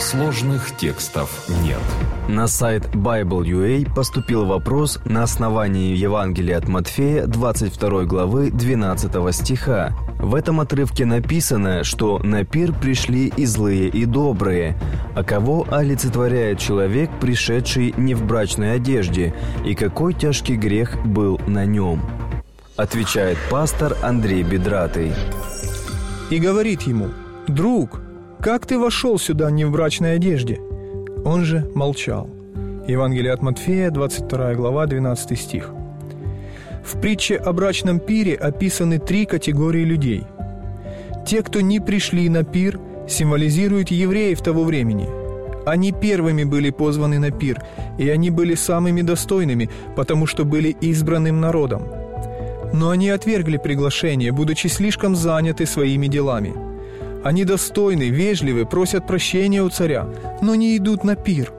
Сложных текстов нет. На сайт Bible.ua поступил вопрос на основании Евангелия от Матфея 22 главы 12 стиха. В этом отрывке написано, что на пир пришли и злые, и добрые. А кого олицетворяет человек, пришедший не в брачной одежде, и какой тяжкий грех был на нем? Отвечает пастор Андрей Бедратый. И говорит ему, «Друг, как ты вошел сюда не в брачной одежде?» Он же молчал. Евангелие от Матфея, 22 глава, 12 стих. В притче о брачном пире описаны три категории людей. Те, кто не пришли на пир, символизируют евреев того времени. Они первыми были позваны на пир, и они были самыми достойными, потому что были избранным народом. Но они отвергли приглашение, будучи слишком заняты своими делами – они достойны, вежливы, просят прощения у царя, но не идут на пир.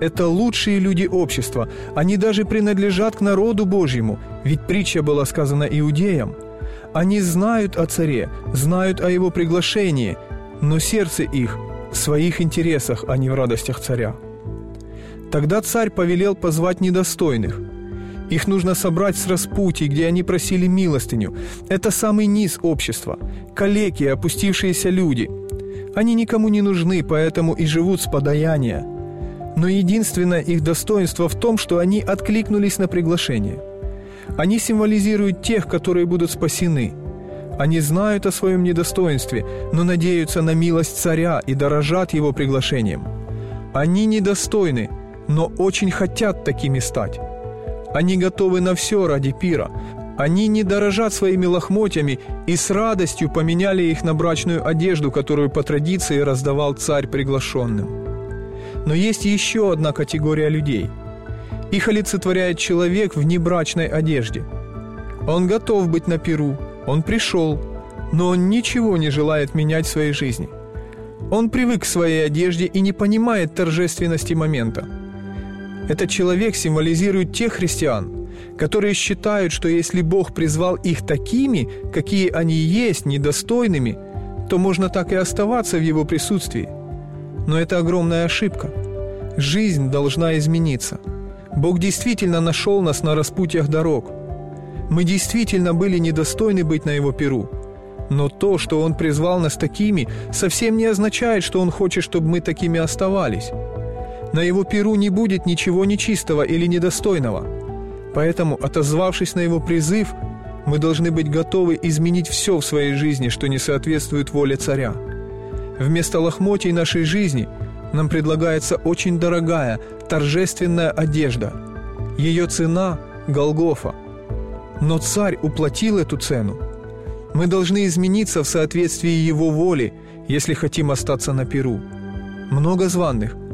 Это лучшие люди общества. Они даже принадлежат к народу Божьему, ведь притча была сказана иудеям. Они знают о царе, знают о его приглашении, но сердце их в своих интересах, а не в радостях царя. Тогда царь повелел позвать недостойных – их нужно собрать с распутий, где они просили милостыню. Это самый низ общества. Калеки, опустившиеся люди. Они никому не нужны, поэтому и живут с подаяния. Но единственное их достоинство в том, что они откликнулись на приглашение. Они символизируют тех, которые будут спасены. Они знают о своем недостоинстве, но надеются на милость царя и дорожат его приглашением. Они недостойны, но очень хотят такими стать. Они готовы на все ради пира. Они не дорожат своими лохмотьями и с радостью поменяли их на брачную одежду, которую по традиции раздавал царь приглашенным. Но есть еще одна категория людей. Их олицетворяет человек в небрачной одежде. Он готов быть на пиру, он пришел, но он ничего не желает менять в своей жизни. Он привык к своей одежде и не понимает торжественности момента – этот человек символизирует тех христиан, которые считают, что если Бог призвал их такими, какие они есть, недостойными, то можно так и оставаться в Его присутствии. Но это огромная ошибка. Жизнь должна измениться. Бог действительно нашел нас на распутьях дорог. Мы действительно были недостойны быть на Его перу. Но то, что Он призвал нас такими, совсем не означает, что Он хочет, чтобы мы такими оставались. На его перу не будет ничего нечистого или недостойного. Поэтому, отозвавшись на его призыв, мы должны быть готовы изменить все в своей жизни, что не соответствует воле царя. Вместо лохмотий нашей жизни нам предлагается очень дорогая, торжественная одежда. Ее цена – Голгофа. Но царь уплатил эту цену. Мы должны измениться в соответствии его воли, если хотим остаться на перу. Много званных –